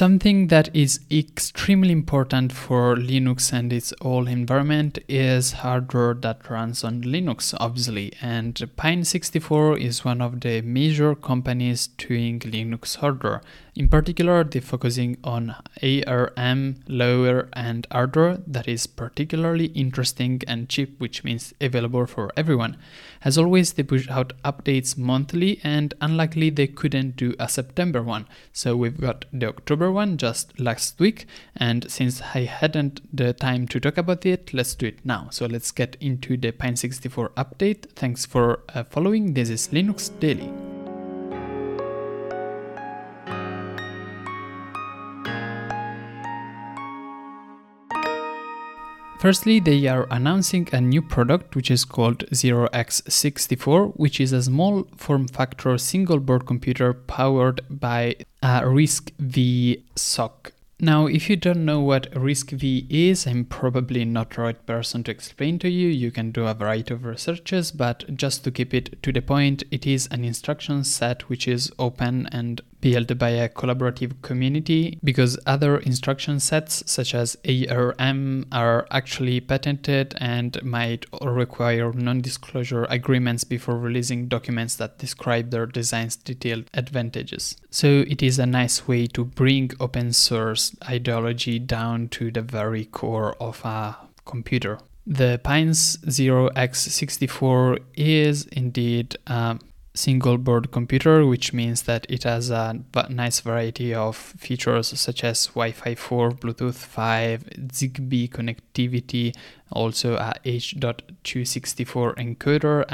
Something that is extremely important for Linux and its whole environment is hardware that runs on Linux, obviously. And Pine64 is one of the major companies doing Linux hardware. In particular, they're focusing on ARM, lower end hardware that is particularly interesting and cheap, which means available for everyone. As always, they push out updates monthly, and unlikely they couldn't do a September one. So we've got the October one just last week, and since I hadn't the time to talk about it, let's do it now. So let's get into the Pine64 update. Thanks for uh, following. This is Linux Daily. Firstly, they are announcing a new product which is called Ox64, which is a small form factor single board computer powered by a RISC V SoC. Now, if you don't know what RISC V is, I'm probably not the right person to explain to you. You can do a variety of researches, but just to keep it to the point, it is an instruction set which is open and built by a collaborative community because other instruction sets such as ARM are actually patented and might require non-disclosure agreements before releasing documents that describe their design's detailed advantages. So it is a nice way to bring open source ideology down to the very core of a computer. The Pines Ox64 is indeed a single board computer, which means that it has a nice variety of features such as Wi Fi 4, Bluetooth 5, Zigbee connectivity, also a H.264 encoder,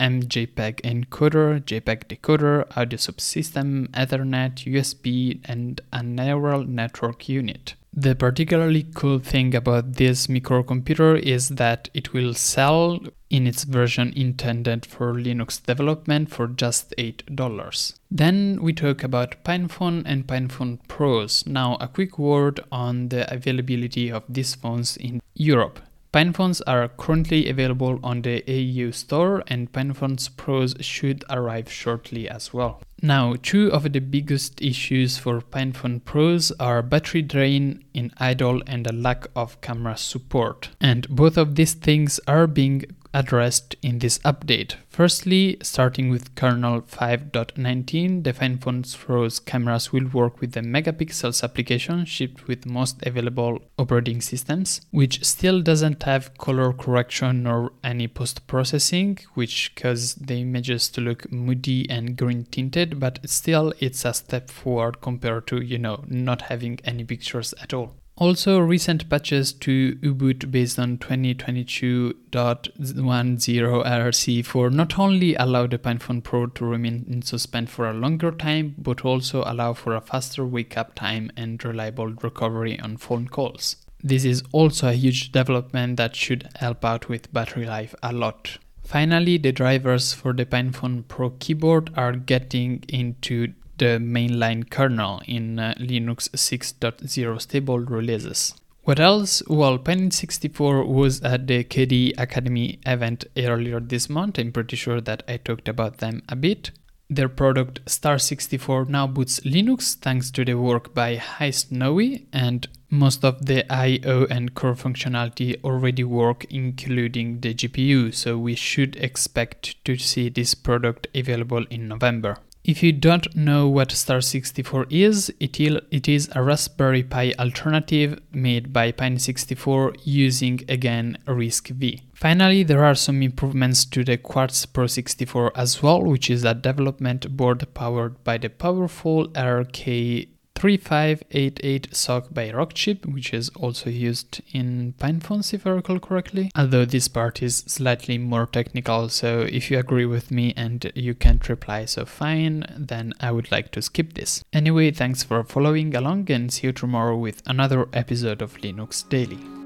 MJPEG encoder, JPEG decoder, audio subsystem, Ethernet, USB, and a neural network unit. The particularly cool thing about this microcomputer is that it will sell in its version intended for Linux development for just $8. Then we talk about PinePhone and PinePhone Pros. Now, a quick word on the availability of these phones in Europe. PinePhones are currently available on the EU store, and PinePhones Pros should arrive shortly as well. Now, two of the biggest issues for PinePhone Pros are battery drain in idle and a lack of camera support. And both of these things are being addressed in this update. Firstly, starting with kernel 5.19, the PinePhone Pros cameras will work with the megapixels application shipped with most available operating systems, which still doesn't have color correction or any post processing, which causes the images to look moody and green tinted, but still it's a step forward compared to, you know, not having any pictures at all. Also, recent patches to Ubuntu based on 2022.10 RC4 not only allow the PinePhone Pro to remain in suspend for a longer time, but also allow for a faster wake up time and reliable recovery on phone calls. This is also a huge development that should help out with battery life a lot. Finally, the drivers for the PinePhone Pro keyboard are getting into the mainline kernel in uh, Linux 6.0 stable releases. What else? Well, Pine64 was at the KDE Akademy event earlier this month. I'm pretty sure that I talked about them a bit. Their product Star64 now boots Linux thanks to the work by Icenowy, and most of the I/O and core functionality already work, including the GPU. So we should expect to see this product available in November. If you don't know what Star64 is, it is a Raspberry Pi alternative made by Pine64 using again RISC-V. Finally, there are some improvements to the Quartz Pro 64 as well, which is a development board powered by the powerful RK 3588 SoC by Rockchip, which is also used in PinePhones if I recall correctly. Although this part is slightly more technical, so if you agree with me and you can't reply so fine, then I would like to skip this. Anyway, thanks for following along and see you tomorrow with another episode of Linux Daily.